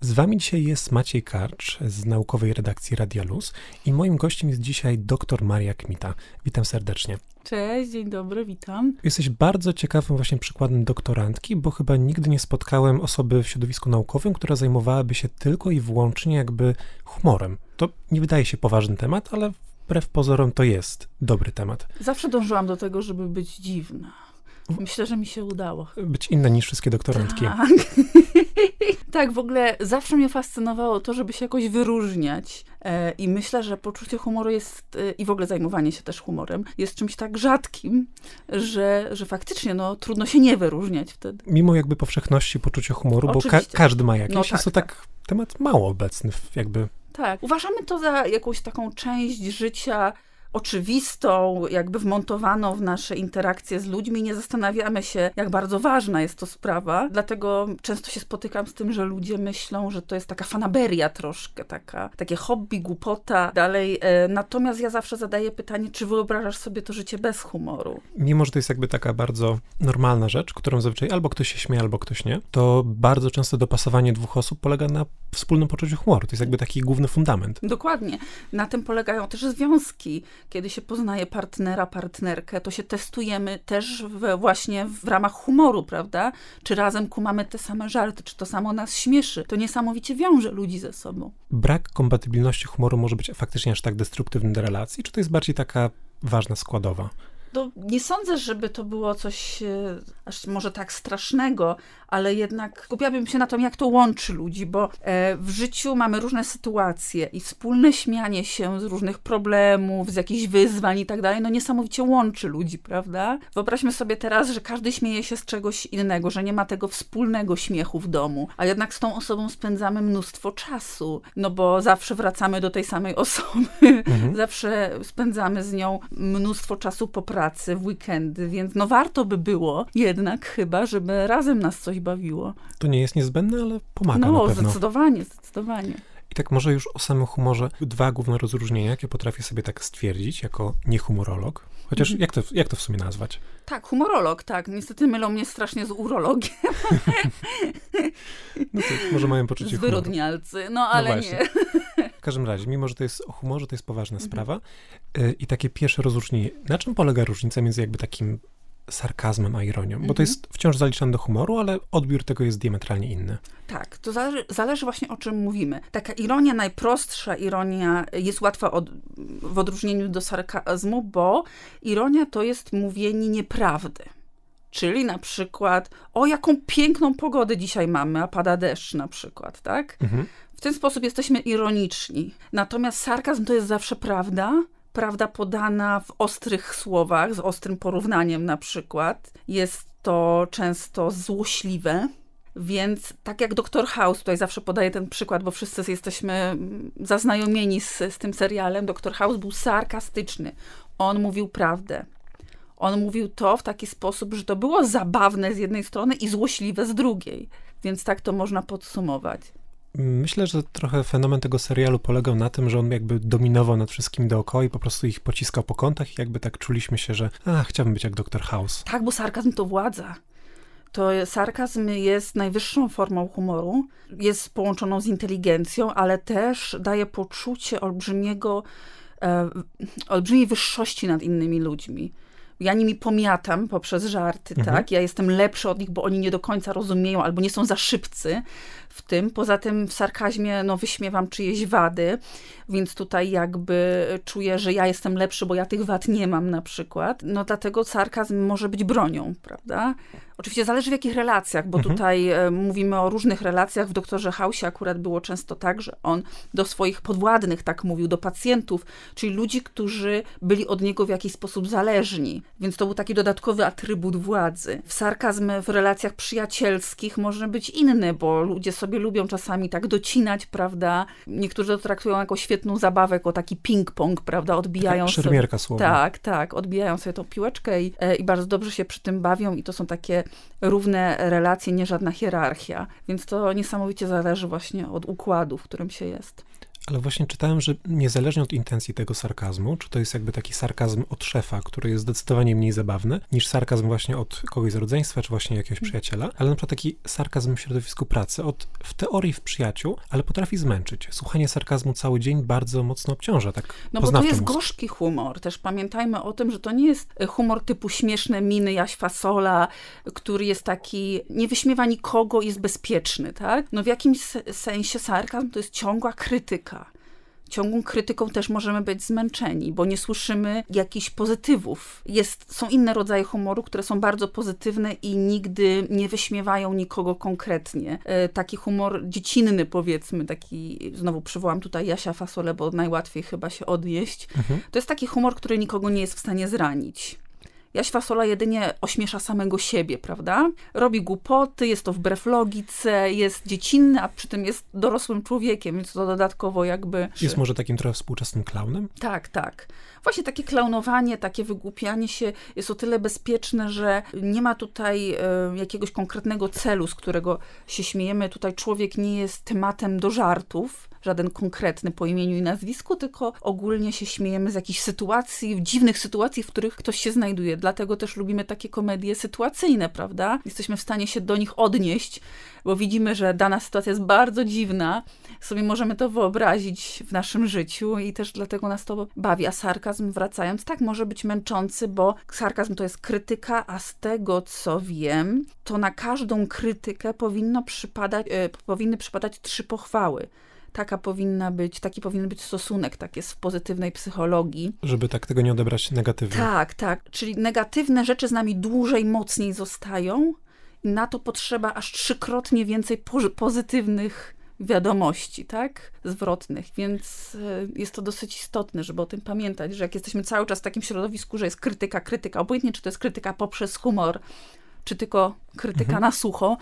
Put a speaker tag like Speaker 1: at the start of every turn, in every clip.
Speaker 1: Z wami dzisiaj jest Maciej Karcz z naukowej redakcji Radia Luz i moim gościem jest dzisiaj dr Maria Kmita. Witam serdecznie.
Speaker 2: Cześć, dzień dobry, witam.
Speaker 1: Jesteś bardzo ciekawym właśnie przykładem doktorantki, bo chyba nigdy nie spotkałem osoby w środowisku naukowym, która zajmowałaby się tylko i wyłącznie jakby humorem. To nie wydaje się poważny temat, ale wbrew pozorom to jest dobry temat.
Speaker 2: Zawsze dążyłam do tego, żeby być dziwna. Myślę, że mi się udało.
Speaker 1: Być inna niż wszystkie doktorantki.
Speaker 2: Tak. tak, w ogóle zawsze mnie fascynowało to, żeby się jakoś wyróżniać. E, I myślę, że poczucie humoru jest, e, i w ogóle zajmowanie się też humorem, jest czymś tak rzadkim, że, że faktycznie no, trudno się nie wyróżniać wtedy.
Speaker 1: Mimo jakby powszechności poczucia humoru, bo ka każdy ma jakieś, no, tak, jest to tak, tak temat mało obecny jakby.
Speaker 2: Tak, uważamy to za jakąś taką część życia oczywistą, jakby wmontowaną w nasze interakcje z ludźmi. Nie zastanawiamy się, jak bardzo ważna jest to sprawa. Dlatego często się spotykam z tym, że ludzie myślą, że to jest taka fanaberia troszkę, taka, takie hobby, głupota, dalej. E, natomiast ja zawsze zadaję pytanie, czy wyobrażasz sobie to życie bez humoru?
Speaker 1: Mimo, że to jest jakby taka bardzo normalna rzecz, którą zazwyczaj albo ktoś się śmieje, albo ktoś nie, to bardzo często dopasowanie dwóch osób polega na wspólnym poczuciu humoru. To jest jakby taki główny fundament.
Speaker 2: Dokładnie. Na tym polegają też związki kiedy się poznaje partnera, partnerkę, to się testujemy też właśnie w ramach humoru, prawda? Czy razem kumamy te same żarty, czy to samo nas śmieszy. To niesamowicie wiąże ludzi ze sobą.
Speaker 1: Brak kompatybilności humoru może być faktycznie aż tak destruktywny do relacji, czy to jest bardziej taka ważna składowa?
Speaker 2: To nie sądzę, żeby to było coś e, aż może tak strasznego, ale jednak skupiałabym się na tym, jak to łączy ludzi, bo e, w życiu mamy różne sytuacje i wspólne śmianie się z różnych problemów, z jakichś wyzwań i tak dalej, no niesamowicie łączy ludzi, prawda? Wyobraźmy sobie teraz, że każdy śmieje się z czegoś innego, że nie ma tego wspólnego śmiechu w domu, a jednak z tą osobą spędzamy mnóstwo czasu, no bo zawsze wracamy do tej samej osoby, mhm. zawsze spędzamy z nią mnóstwo czasu po pracy, w weekendy, więc no warto by było jednak chyba, żeby razem nas coś bawiło.
Speaker 1: To nie jest niezbędne, ale pomaga
Speaker 2: no,
Speaker 1: na pewno.
Speaker 2: zdecydowanie, zdecydowanie.
Speaker 1: I tak może już o samym humorze dwa główne rozróżnienia, jakie potrafię sobie tak stwierdzić jako niehumorolog. Chociaż mhm. jak, to, jak to w sumie nazwać?
Speaker 2: Tak, humorolog, tak. Niestety mylą mnie strasznie z urologiem.
Speaker 1: no to może mają poczucie
Speaker 2: Zwyrodnialcy, no ale no nie.
Speaker 1: W każdym razie, mimo że to jest o humorze, to jest poważna mhm. sprawa. Y, I takie pierwsze rozróżnienie. Na czym polega różnica między jakby takim sarkazmem a ironią, bo to mhm. jest wciąż zaliczane do humoru, ale odbiór tego jest diametralnie inny.
Speaker 2: Tak, to zależy, zależy właśnie o czym mówimy. Taka ironia, najprostsza ironia jest łatwa od, w odróżnieniu do sarkazmu, bo ironia to jest mówienie nieprawdy. Czyli na przykład, o jaką piękną pogodę dzisiaj mamy, a pada deszcz na przykład, tak? Mhm. W ten sposób jesteśmy ironiczni. Natomiast sarkazm to jest zawsze prawda, prawda podana w ostrych słowach, z ostrym porównaniem na przykład. Jest to często złośliwe. Więc tak jak Dr. House, tutaj zawsze podaję ten przykład, bo wszyscy jesteśmy zaznajomieni z, z tym serialem. Dr. House był sarkastyczny. On mówił prawdę. On mówił to w taki sposób, że to było zabawne z jednej strony i złośliwe z drugiej. Więc tak to można podsumować.
Speaker 1: Myślę, że trochę fenomen tego serialu polegał na tym, że on jakby dominował nad wszystkim dookoła i po prostu ich pociskał po kątach i jakby tak czuliśmy się, że a, chciałbym być jak Dr. House.
Speaker 2: Tak, bo sarkazm to władza. To sarkazm jest najwyższą formą humoru, jest połączoną z inteligencją, ale też daje poczucie olbrzymiego, e, olbrzymiej wyższości nad innymi ludźmi ja nimi pomiatam poprzez żarty, mhm. tak? Ja jestem lepszy od nich, bo oni nie do końca rozumieją albo nie są za szybcy w tym. Poza tym w sarkazmie no, wyśmiewam czyjeś wady, więc tutaj jakby czuję, że ja jestem lepszy, bo ja tych wad nie mam na przykład. No dlatego sarkazm może być bronią, prawda? Oczywiście zależy w jakich relacjach, bo mhm. tutaj e, mówimy o różnych relacjach. W doktorze Hausie akurat było często tak, że on do swoich podwładnych tak mówił, do pacjentów, czyli ludzi, którzy byli od niego w jakiś sposób zależni. więc to był taki dodatkowy atrybut władzy. W sarkazm w relacjach przyjacielskich może być inny, bo ludzie sobie lubią czasami tak docinać, prawda? Niektórzy to traktują jako świetną zabawę, jako taki ping-pong, prawda? Odbijają
Speaker 1: Taka
Speaker 2: sobie.
Speaker 1: słowa.
Speaker 2: Tak, tak. Odbijają sobie tą piłeczkę i, e, i bardzo dobrze się przy tym bawią i to są takie równe relacje, nie żadna hierarchia. Więc to niesamowicie zależy właśnie od układu, w którym się jest.
Speaker 1: Ale właśnie czytałem, że niezależnie od intencji tego sarkazmu, czy to jest jakby taki sarkazm od szefa, który jest zdecydowanie mniej zabawny, niż sarkazm właśnie od kogoś z rodzeństwa, czy właśnie jakiegoś przyjaciela, ale na przykład taki sarkazm w środowisku pracy, od w teorii w przyjaciół, ale potrafi zmęczyć. Słuchanie sarkazmu cały dzień bardzo mocno obciąża, tak
Speaker 2: No bo to jest
Speaker 1: mózg.
Speaker 2: gorzki humor. Też pamiętajmy o tym, że to nie jest e, humor typu śmieszne miny Jaś Fasola, który jest taki, nie wyśmiewa nikogo jest bezpieczny, tak? No w jakimś se- sensie sarkazm to jest ciągła krytyka. Ciągłą krytyką też możemy być zmęczeni, bo nie słyszymy jakichś pozytywów. Jest, są inne rodzaje humoru, które są bardzo pozytywne i nigdy nie wyśmiewają nikogo konkretnie. E, taki humor dziecinny, powiedzmy, taki, znowu przywołam tutaj Jasia Fasolę, bo najłatwiej chyba się odnieść.
Speaker 1: Mhm.
Speaker 2: To jest taki humor, który nikogo nie jest w stanie zranić. Jaś Fasola jedynie ośmiesza samego siebie, prawda? Robi głupoty, jest to wbrew logice, jest dziecinny, a przy tym jest dorosłym człowiekiem, więc to dodatkowo jakby...
Speaker 1: Jest może takim trochę współczesnym klaunem?
Speaker 2: Tak, tak. Właśnie takie klaunowanie, takie wygłupianie się jest o tyle bezpieczne, że nie ma tutaj e, jakiegoś konkretnego celu, z którego się śmiejemy. Tutaj człowiek nie jest tematem do żartów, żaden konkretny po imieniu i nazwisku, tylko ogólnie się śmiejemy z jakichś sytuacji, dziwnych sytuacji, w których ktoś się znajduje. Dlatego też lubimy takie komedie sytuacyjne, prawda? Jesteśmy w stanie się do nich odnieść, bo widzimy, że dana sytuacja jest bardzo dziwna, sobie możemy to wyobrazić w naszym życiu i też dlatego nas to bawi. A sarkazm, wracając, tak, może być męczący, bo sarkazm to jest krytyka, a z tego co wiem, to na każdą krytykę powinno przypadać, e, powinny przypadać trzy pochwały. Taka powinna być, taki powinien być stosunek, tak jest w pozytywnej psychologii.
Speaker 1: Żeby tak tego nie odebrać negatywnie.
Speaker 2: Tak, tak. Czyli negatywne rzeczy z nami dłużej, mocniej zostają. I na to potrzeba aż trzykrotnie więcej po- pozytywnych wiadomości, tak? Zwrotnych. Więc e, jest to dosyć istotne, żeby o tym pamiętać, że jak jesteśmy cały czas w takim środowisku, że jest krytyka, krytyka, obojętnie czy to jest krytyka poprzez humor, czy tylko krytyka na sucho,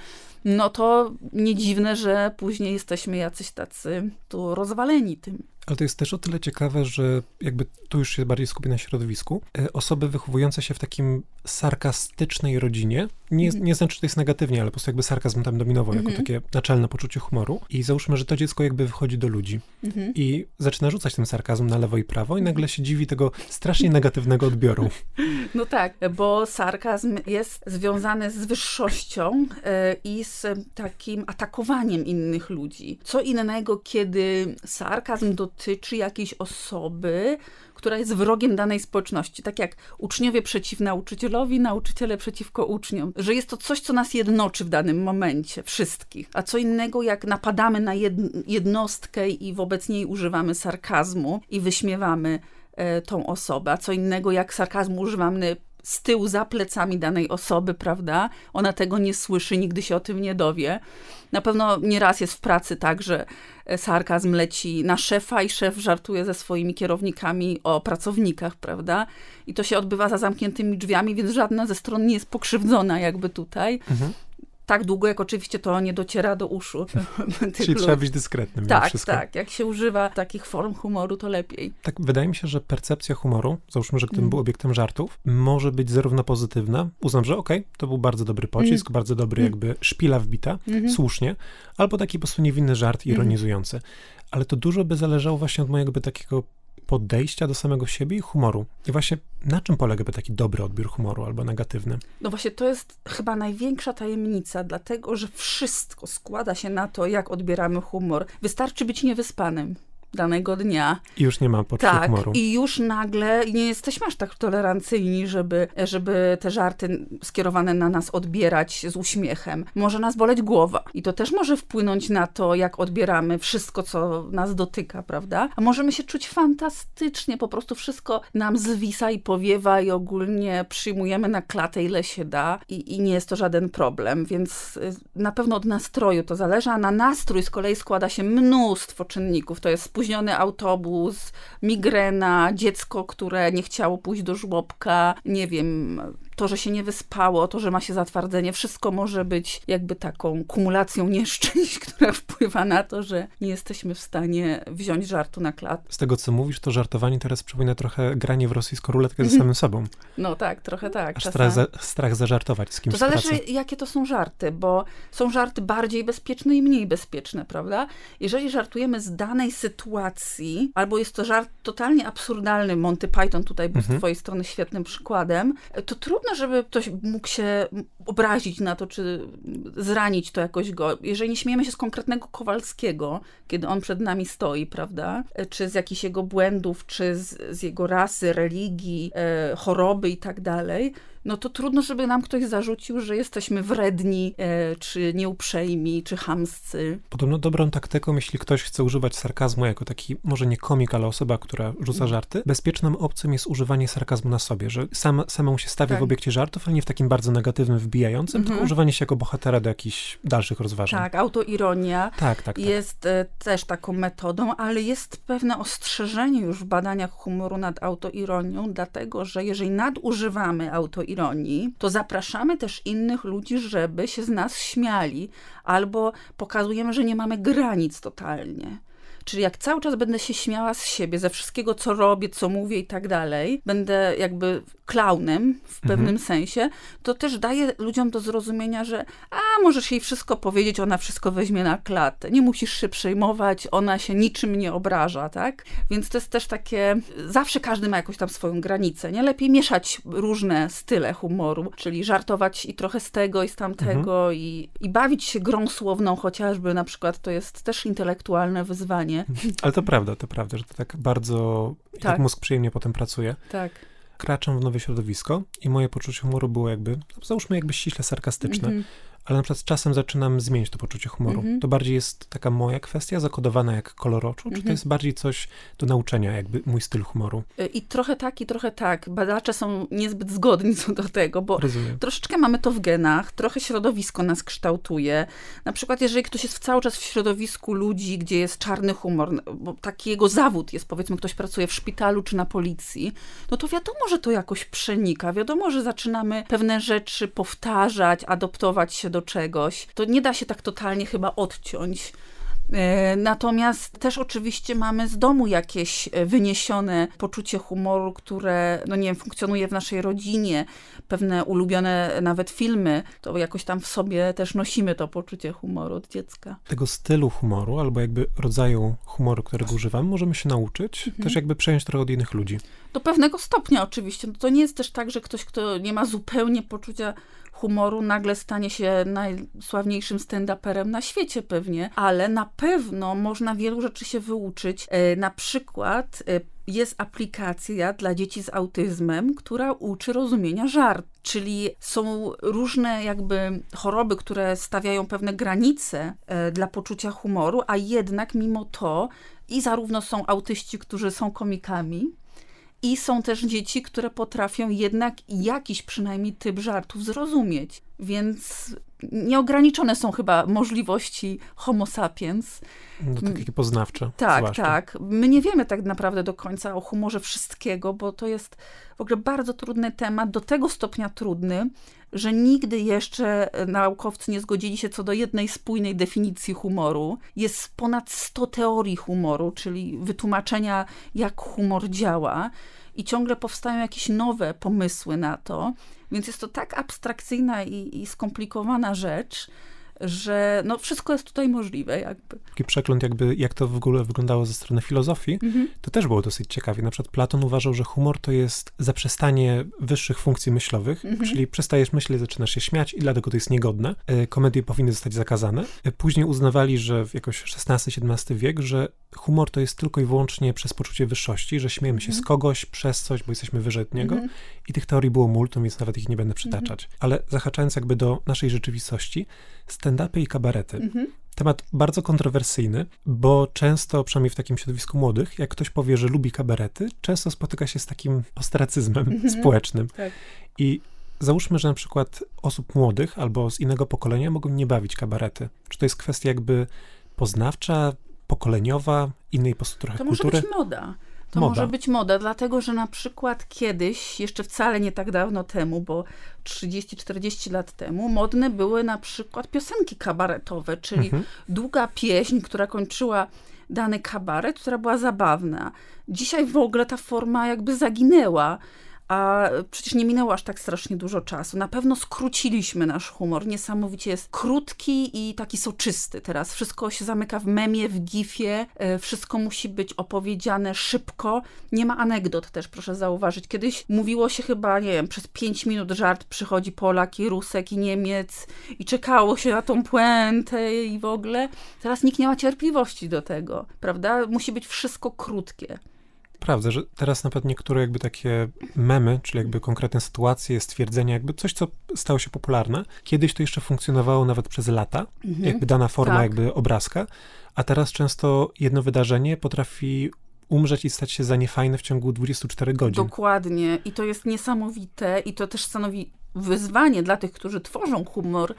Speaker 2: no to nie dziwne, że później jesteśmy jacyś tacy tu rozwaleni tym.
Speaker 1: Ale to jest też o tyle ciekawe, że jakby tu już się bardziej skupię na środowisku. E, Osoby wychowujące się w takim sarkastycznej rodzinie, nie, nie znaczy, że to jest negatywnie, ale po prostu jakby sarkazm tam dominował jako takie naczelne poczucie humoru. I załóżmy, że to dziecko jakby wychodzi do ludzi i zaczyna rzucać ten sarkazm na lewo i prawo i nagle się dziwi tego strasznie negatywnego odbioru.
Speaker 2: No tak, bo sarkazm jest związany z wyższością e, i z takim atakowaniem innych ludzi. Co innego, kiedy sarkazm dotyczy jakiejś osoby, która jest wrogiem danej społeczności. Tak jak uczniowie przeciw nauczycielowi, nauczyciele przeciwko uczniom. Że jest to coś, co nas jednoczy w danym momencie, wszystkich. A co innego, jak napadamy na jed- jednostkę i wobec niej używamy sarkazmu i wyśmiewamy e, tą osobę. A co innego, jak sarkazmu używamy z tyłu, za plecami danej osoby, prawda? Ona tego nie słyszy, nigdy się o tym nie dowie. Na pewno nieraz jest w pracy tak, że e, sarkazm leci na szefa i szef żartuje ze swoimi kierownikami o pracownikach, prawda? I to się odbywa za zamkniętymi drzwiami, więc żadna ze stron nie jest pokrzywdzona jakby tutaj. Tak długo, jak oczywiście to nie dociera do uszu.
Speaker 1: Czyli
Speaker 2: ludzi.
Speaker 1: trzeba być dyskretnym
Speaker 2: Tak,
Speaker 1: wszystko.
Speaker 2: tak. Jak się używa takich form humoru, to lepiej.
Speaker 1: Tak, wydaje mi się, że percepcja humoru, załóżmy, że gdybym
Speaker 2: Mm.
Speaker 1: był obiektem żartów, może być zarówno pozytywna, uznam, że okej, to był bardzo dobry pocisk,
Speaker 2: Mm.
Speaker 1: bardzo dobry jakby szpila wbita,
Speaker 2: Mhm.
Speaker 1: słusznie, albo taki po prostu niewinny żart ironizujący. Ale to dużo by zależało właśnie od mojego takiego podejścia do samego siebie i humoru. I właśnie na czym polegałby taki dobry odbiór humoru albo negatywny?
Speaker 2: No właśnie, to jest chyba największa tajemnica, dlatego że wszystko składa się na to, jak odbieramy humor. Wystarczy być niewyspanym danego dnia.
Speaker 1: I już nie ma poczucia
Speaker 2: Tak,
Speaker 1: humoru.
Speaker 2: i już nagle nie jesteśmy aż tak tolerancyjni, żeby, żeby te żarty skierowane na nas odbierać z uśmiechem. Może nas boleć głowa i to też może wpłynąć na to, jak odbieramy wszystko, co nas dotyka, prawda? A możemy się czuć fantastycznie, po prostu wszystko nam zwisa i powiewa i ogólnie przyjmujemy na klatę, ile się da i, i nie jest to żaden problem, więc y, na pewno od nastroju to zależy, a na nastrój z kolei składa się mnóstwo czynników. To jest spóźniony autobus, migrena, dziecko, które nie chciało pójść do żłobka, nie wiem, to, że się nie wyspało, to, że ma się zatwardzenie, wszystko może być jakby taką kumulacją nieszczęść, która wpływa na to, że nie jesteśmy w stanie wziąć żartu na klat.
Speaker 1: Z tego, co mówisz, to żartowanie teraz przypomina trochę granie w rosyjską ruletkę
Speaker 2: Mhm.
Speaker 1: ze samym sobą.
Speaker 2: No tak, trochę tak.
Speaker 1: Aż strach, za, strach zażartować z kimś
Speaker 2: To zależy,
Speaker 1: pracy.
Speaker 2: jakie to są żarty, bo są żarty bardziej bezpieczne i mniej bezpieczne, prawda? Jeżeli żartujemy z danej sytuacji, albo jest to żart totalnie absurdalny, Monty Python tutaj był
Speaker 1: Mhm.
Speaker 2: z twojej strony świetnym przykładem, to trudno, żeby ktoś mógł się obrazić na to, czy zranić to jakoś go. Jeżeli nie śmiejemy się z konkretnego Kowalskiego, kiedy on przed nami stoi, prawda? Czy z jakichś jego błędów, czy z, z jego rasy, religii, e, choroby i tak dalej, no to trudno, żeby nam ktoś zarzucił, że jesteśmy wredni, e, czy nieuprzejmi, czy chamscy.
Speaker 1: Podobno dobrą taktyką, jeśli ktoś chce używać sarkazmu jako taki, może nie komik, ale osoba, która
Speaker 2: Mhm.
Speaker 1: rzuca żarty, bezpieczną opcją jest używanie sarkazmu na sobie, że sam, samą się stawia
Speaker 2: Tak.
Speaker 1: w obiekcie żartów, ale nie w takim bardzo negatywnym, wbijającym,
Speaker 2: Mhm.
Speaker 1: tylko używanie się jako bohatera do jakichś dalszych rozważań.
Speaker 2: Tak, autoironia
Speaker 1: tak, tak. tak.
Speaker 2: jest e, też taką metodą, ale jest pewne ostrzeżenie już w badaniach humoru nad autoironią, dlatego że jeżeli nadużywamy autoironii, to zapraszamy też innych ludzi, żeby się z nas śmiali, albo pokazujemy, że nie mamy granic totalnie. Czyli jak cały czas będę się śmiała z siebie, ze wszystkiego, co robię, co mówię i tak dalej, będę jakby klaunem w pewnym sensie, to też daje ludziom do zrozumienia, że a, możesz jej wszystko powiedzieć, ona wszystko weźmie na klatę. Nie musisz się przejmować, ona się niczym nie obraża, tak? Więc to jest też takie, zawsze każdy ma jakąś tam swoją granicę, nie? Lepiej mieszać różne style humoru, czyli żartować i trochę z tego i z tamtego i, i bawić się grą słowną chociażby, na przykład to jest też intelektualne wyzwanie.
Speaker 1: Ale to prawda, to prawda, że to tak bardzo,
Speaker 2: Tak.
Speaker 1: jak mózg przyjemnie potem pracuje.
Speaker 2: Tak.
Speaker 1: Kraczam w nowe środowisko i moje poczucie humoru było jakby, załóżmy jakby ściśle sarkastyczne,
Speaker 2: Mhm.
Speaker 1: Ale na przykład z czasem zaczynam zmienić to poczucie humoru.
Speaker 2: Mhm.
Speaker 1: To bardziej jest taka moja kwestia, zakodowana jak kolor oczu, czy to
Speaker 2: Mhm.
Speaker 1: jest bardziej coś do nauczenia, jakby mój styl humoru?
Speaker 2: I trochę tak, i trochę tak. Badacze są niezbyt zgodni co do tego, bo
Speaker 1: Rozumiem.
Speaker 2: troszeczkę mamy to w genach, trochę środowisko nas kształtuje. Na przykład, jeżeli ktoś jest cały czas w środowisku ludzi, gdzie jest czarny humor, no, bo taki jego zawód jest, powiedzmy, ktoś pracuje w szpitalu czy na policji, no to wiadomo, że to jakoś przenika. Wiadomo, że zaczynamy pewne rzeczy powtarzać, adoptować się do czegoś. To nie da się tak totalnie chyba odciąć. E, Natomiast też oczywiście mamy z domu jakieś e, wyniesione poczucie humoru, które, no nie wiem, funkcjonuje w naszej rodzinie, pewne ulubione nawet filmy, to jakoś tam w sobie też nosimy to poczucie humoru od dziecka.
Speaker 1: Tego stylu humoru, albo jakby rodzaju humoru, którego używam, możemy się nauczyć,
Speaker 2: Mhm.
Speaker 1: też jakby przejąć trochę od innych ludzi.
Speaker 2: Do pewnego stopnia oczywiście. No to nie jest też tak, że ktoś, kto nie ma zupełnie poczucia humoru, nagle stanie się najsławniejszym stand-uperem na świecie pewnie, ale na pewno można wielu rzeczy się wyuczyć. E, Na przykład e, jest aplikacja dla dzieci z autyzmem, która uczy rozumienia żart. Czyli są różne jakby choroby, które stawiają pewne granice e, dla poczucia humoru, a jednak mimo to i zarówno są autyści, którzy są komikami, i są też dzieci, które potrafią jednak jakiś przynajmniej typ żartów zrozumieć. Więc nieograniczone są chyba możliwości Homo sapiens.
Speaker 1: No, to takie poznawcze.
Speaker 2: Tak,
Speaker 1: zwłaszcza.
Speaker 2: tak. My nie wiemy tak naprawdę do końca o humorze wszystkiego, bo to jest w ogóle bardzo trudny temat, do tego stopnia trudny, że nigdy jeszcze e, naukowcy nie zgodzili się co do jednej spójnej definicji humoru. Jest ponad 100 teorii humoru, czyli wytłumaczenia, jak humor działa, i ciągle powstają jakieś nowe pomysły na to. Więc jest to tak abstrakcyjna i, i skomplikowana rzecz, że no wszystko jest tutaj możliwe jakby.
Speaker 1: Taki przegląd jakby, jak to w ogóle wyglądało ze strony filozofii,
Speaker 2: Mhm.
Speaker 1: to też było dosyć ciekawie. Na przykład Platon uważał, że humor to jest zaprzestanie wyższych funkcji myślowych,
Speaker 2: Mhm.
Speaker 1: czyli przestajesz myśleć, zaczynasz się śmiać i dlatego to jest niegodne. E, Komedie powinny zostać zakazane. E, Później uznawali, że w jakoś XVI-XVII wiek, że humor to jest tylko i wyłącznie przez poczucie wyższości, że śmiejemy się z kogoś przez coś, bo jesteśmy wyżej od niego.
Speaker 2: Mhm.
Speaker 1: I tych teorii było multum, więc nawet ich nie będę przytaczać. Ale zahaczając jakby do naszej rzeczywistości, stand-upy i kabarety.
Speaker 2: Mhm.
Speaker 1: Temat bardzo kontrowersyjny, bo często, przynajmniej w takim środowisku młodych, jak ktoś powie, że lubi kabarety, często spotyka się z takim ostracyzmem
Speaker 2: Mhm.
Speaker 1: społecznym.
Speaker 2: Tak.
Speaker 1: I załóżmy, że na przykład osób młodych albo z innego pokolenia mogą nie bawić kabarety. Czy to jest kwestia jakby poznawcza, pokoleniowa, innej po prostu trochę
Speaker 2: To może
Speaker 1: kultury?
Speaker 2: być moda. To
Speaker 1: Moda.
Speaker 2: może być moda, dlatego że na przykład kiedyś, jeszcze wcale nie tak dawno temu, bo 30-40 lat temu, modne były na przykład piosenki kabaretowe, czyli
Speaker 1: Mhm.
Speaker 2: długa pieśń, która kończyła dany kabaret, która była zabawna. Dzisiaj w ogóle ta forma jakby zaginęła. A przecież nie minęło aż tak strasznie dużo czasu. Na pewno skróciliśmy nasz humor. Niesamowicie jest krótki i taki soczysty teraz. Wszystko się zamyka w memie, w gifie. e, Wszystko musi być opowiedziane szybko. Nie ma anegdot też, proszę zauważyć. Kiedyś mówiło się chyba, nie wiem, przez pięć minut żart przychodzi Polak i Rusek i Niemiec i czekało się na tą puentę i w ogóle. Teraz nikt nie ma cierpliwości do tego, prawda? Musi być wszystko krótkie.
Speaker 1: Prawda, że teraz nawet niektóre jakby takie memy, czyli jakby konkretne sytuacje, stwierdzenia, jakby coś, co stało się popularne. Kiedyś to jeszcze funkcjonowało nawet przez lata, jakby dana forma
Speaker 2: tak.
Speaker 1: jakby obrazka, a teraz często jedno wydarzenie potrafi umrzeć i stać się za niefajne w ciągu 24 godzin.
Speaker 2: Dokładnie. I to jest niesamowite i to też stanowi wyzwanie dla tych, którzy tworzą humor,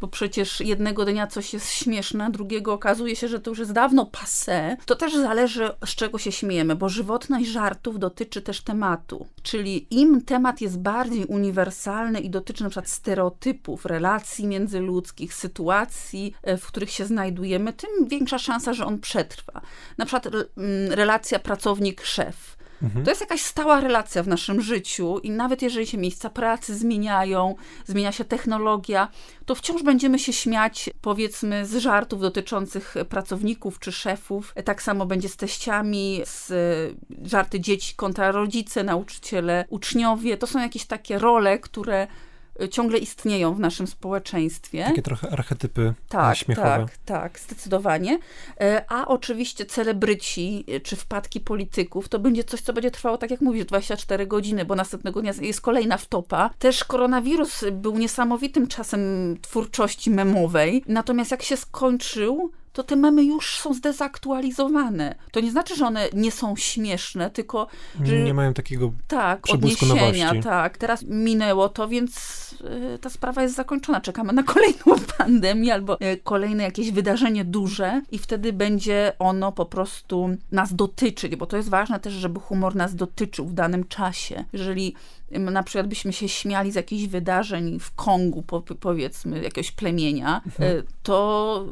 Speaker 2: bo przecież jednego dnia coś jest śmieszne, drugiego okazuje się, że to już jest dawno passé. To też zależy, z czego się śmiejemy, bo żywotność żartów dotyczy też tematu. Czyli im temat jest bardziej uniwersalny i dotyczy przykład stereotypów, relacji międzyludzkich, sytuacji, e, w których się znajdujemy, tym większa szansa, że on przetrwa. Na przykład mm, relacja pracownik-szef. To jest jakaś stała relacja w naszym życiu i nawet jeżeli się miejsca pracy zmieniają, zmienia się technologia, to wciąż będziemy się śmiać, powiedzmy, z żartów dotyczących pracowników czy szefów. Tak samo będzie z teściami, z e, żarty dzieci kontra rodzice, nauczyciele, uczniowie. To są jakieś takie role, które ciągle istnieją w naszym społeczeństwie.
Speaker 1: Takie trochę archetypy
Speaker 2: Tak,
Speaker 1: śmiechowe.
Speaker 2: tak, tak, zdecydowanie. E, A oczywiście celebryci e, czy wpadki polityków to będzie coś, co będzie trwało, tak jak mówisz, 24 godziny, bo następnego dnia jest kolejna wtopa. Też koronawirus był niesamowitym czasem twórczości memowej, natomiast jak się skończył, to te memy już są zdezaktualizowane. To nie znaczy, że one nie są śmieszne, tylko że
Speaker 1: Nie mają takiego
Speaker 2: tak, odniesienia,
Speaker 1: nowości.
Speaker 2: tak. Teraz minęło to, więc y, ta sprawa jest zakończona. Czekamy na kolejną pandemię albo y, kolejne jakieś wydarzenie duże i wtedy będzie ono po prostu nas dotyczyć, bo to jest ważne też, żeby humor nas dotyczył w danym czasie. Jeżeli na przykład byśmy się śmiali z jakichś wydarzeń w Kongu, po, powiedzmy, jakiegoś plemienia, y, to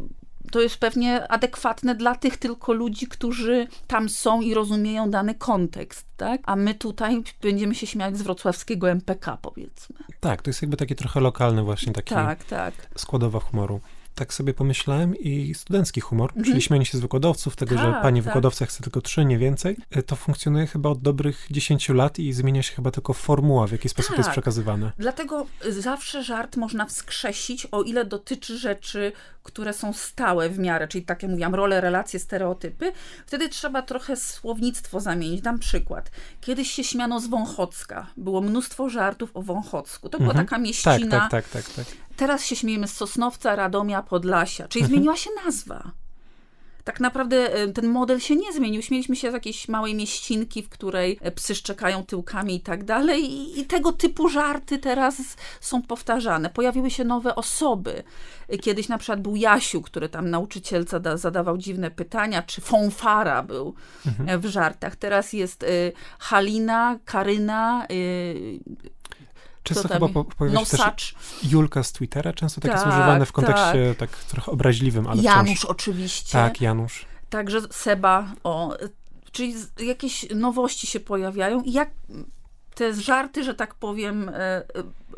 Speaker 2: to jest pewnie adekwatne dla tych tylko ludzi, którzy tam są i rozumieją dany kontekst, tak? A my tutaj będziemy się śmiać z wrocławskiego MPK, powiedzmy.
Speaker 1: Tak, to jest jakby taki trochę lokalny właśnie taki
Speaker 2: Tak, tak.
Speaker 1: składowa humoru. Tak sobie pomyślałem i studencki humor, czyli śmianie się z wykładowców, tego, że
Speaker 2: Tak,
Speaker 1: pani
Speaker 2: tak.
Speaker 1: wykładowca chce tylko trzy, nie więcej, y, to funkcjonuje chyba od dobrych 10 lat i zmienia się chyba tylko formuła, w jaki sposób jest
Speaker 2: Tak.
Speaker 1: przekazywane.
Speaker 2: Dlatego zawsze żart można wskrzesić, o ile dotyczy rzeczy, które są stałe w miarę, czyli tak jak mówiłam, role, relacje, stereotypy. Wtedy trzeba trochę słownictwo zamienić. Dam przykład. Kiedyś się śmiano z Wąchocka. Było mnóstwo żartów o Wąchocku. To była
Speaker 1: Mhm.
Speaker 2: taka
Speaker 1: Tak,
Speaker 2: mieścina.
Speaker 1: tak, tak, tak, tak.
Speaker 2: Teraz się śmiejemy z Sosnowca, Radomia, Podlasia, czyli
Speaker 1: Mhm.
Speaker 2: zmieniła się nazwa. Tak naprawdę e, ten model się nie zmienił. Śmieliśmy się z jakiejś małej mieścinki, w której e, psy szczekają tyłkami i tak dalej. I, tego typu żarty teraz są powtarzane. Pojawiły się nowe osoby. E, Kiedyś na przykład był Jasiu, który tam nauczycielce da, zadawał dziwne pytania, czy Fonfara był e, w żartach. Teraz jest Halina, Karyna,
Speaker 1: Często chyba po, pojawia się też
Speaker 2: Nosacz.
Speaker 1: Julka z Twittera, często tak, jest
Speaker 2: Tak,
Speaker 1: używane w kontekście tak, trochę obraźliwym, ale
Speaker 2: Janusz
Speaker 1: wciąż.
Speaker 2: oczywiście.
Speaker 1: Tak, Janusz.
Speaker 2: Także Seba, o, czyli jakieś nowości się pojawiają i jak te żarty, że tak powiem, e, e,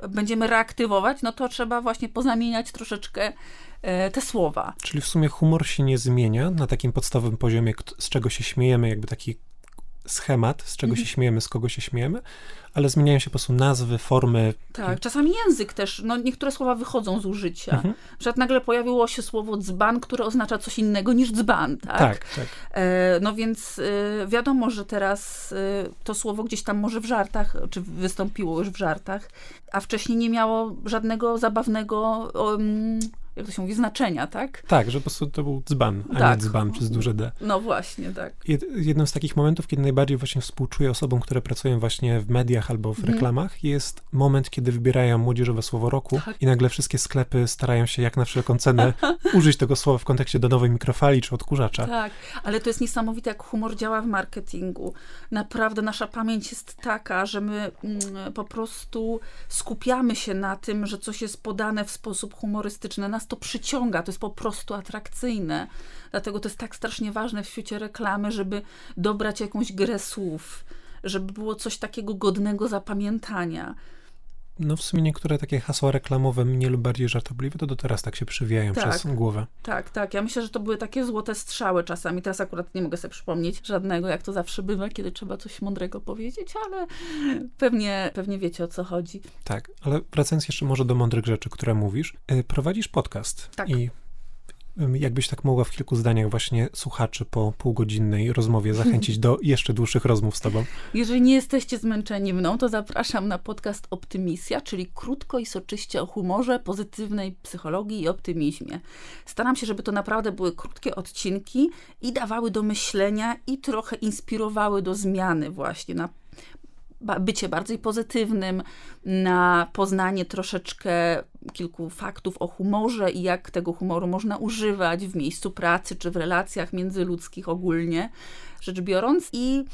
Speaker 2: będziemy reaktywować, no to trzeba właśnie pozamieniać troszeczkę e, te słowa.
Speaker 1: Czyli w sumie humor się nie zmienia na takim podstawowym poziomie, z czego się śmiejemy, jakby taki schemat, z czego
Speaker 2: Mhm.
Speaker 1: się śmiejemy, z kogo się śmiejemy, ale zmieniają się po prostu nazwy, formy.
Speaker 2: Tak, czasami język też, no niektóre słowa wychodzą z użycia.
Speaker 1: Mhm.
Speaker 2: Przykład nagle pojawiło się słowo dzban, które oznacza coś innego niż dzban, tak?
Speaker 1: Tak, tak.
Speaker 2: E, No więc e, wiadomo, że teraz e, to słowo gdzieś tam może w żartach, czy wystąpiło już w żartach, a wcześniej nie miało żadnego zabawnego mm, jak to się mówi, znaczenia, tak?
Speaker 1: Tak, że po prostu to był dzban, a
Speaker 2: Tak.
Speaker 1: nie dzban przez duże D.
Speaker 2: No właśnie, tak.
Speaker 1: Jed, jednym z takich momentów, kiedy najbardziej właśnie współczuję osobom, które pracują właśnie w mediach albo w
Speaker 2: Mhm.
Speaker 1: reklamach, jest moment, kiedy wybierają młodzieżowe słowo roku
Speaker 2: Tak.
Speaker 1: i nagle wszystkie sklepy starają się jak na wszelką cenę użyć tego słowa w kontekście do nowej mikrofali czy odkurzacza.
Speaker 2: Tak, ale to jest niesamowite, jak humor działa w marketingu. Naprawdę nasza pamięć jest taka, że my mm, po prostu skupiamy się na tym, że coś jest podane w sposób humorystyczny. Nas to przyciąga, to jest po prostu atrakcyjne. Dlatego to jest tak strasznie ważne w świecie reklamy, żeby dobrać jakąś grę słów, żeby było coś takiego godnego zapamiętania.
Speaker 1: No w sumie niektóre takie hasła reklamowe, mniej lub bardziej żartobliwe, to do teraz tak się przywijają
Speaker 2: Tak.
Speaker 1: przez głowę.
Speaker 2: Tak, tak. Ja myślę, że to były takie złote strzały czasami. Teraz akurat nie mogę sobie przypomnieć żadnego, jak to zawsze bywa, kiedy trzeba coś mądrego powiedzieć, ale pewnie, pewnie wiecie o co chodzi.
Speaker 1: Tak, ale wracając jeszcze może do mądrych rzeczy, które mówisz, y, prowadzisz podcast
Speaker 2: Tak.
Speaker 1: i jakbyś tak mogła w kilku zdaniach właśnie słuchaczy po półgodzinnej rozmowie zachęcić do jeszcze dłuższych rozmów z tobą.
Speaker 2: Jeżeli nie jesteście zmęczeni mną, to zapraszam na podcast Optymisja, czyli krótko i soczyście o humorze, pozytywnej psychologii i optymizmie. Staram się, żeby to naprawdę były krótkie odcinki i dawały do myślenia i trochę inspirowały do zmiany właśnie na bycie bardziej pozytywnym, na poznanie troszeczkę kilku faktów o humorze i jak tego humoru można używać w miejscu pracy czy w relacjach międzyludzkich ogólnie rzecz biorąc. I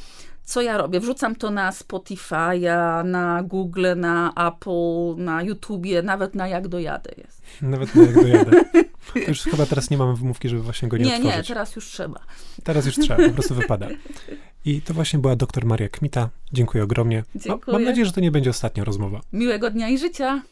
Speaker 2: co ja robię? Wrzucam to na Spotify'a, na Google, na Apple, na YouTubie, nawet na Jak dojadę jest.
Speaker 1: Nawet na jak dojadę. To już chyba teraz nie mamy wymówki, żeby właśnie go nie,
Speaker 2: Nie, nie,
Speaker 1: otworzyć.
Speaker 2: teraz już trzeba.
Speaker 1: Teraz już trzeba, po prostu wypada. I to właśnie była dr Maria Kmita. Dziękuję ogromnie. No,
Speaker 2: Dziękuję.
Speaker 1: mam nadzieję, że to nie będzie ostatnia rozmowa.
Speaker 2: Miłego dnia i życia!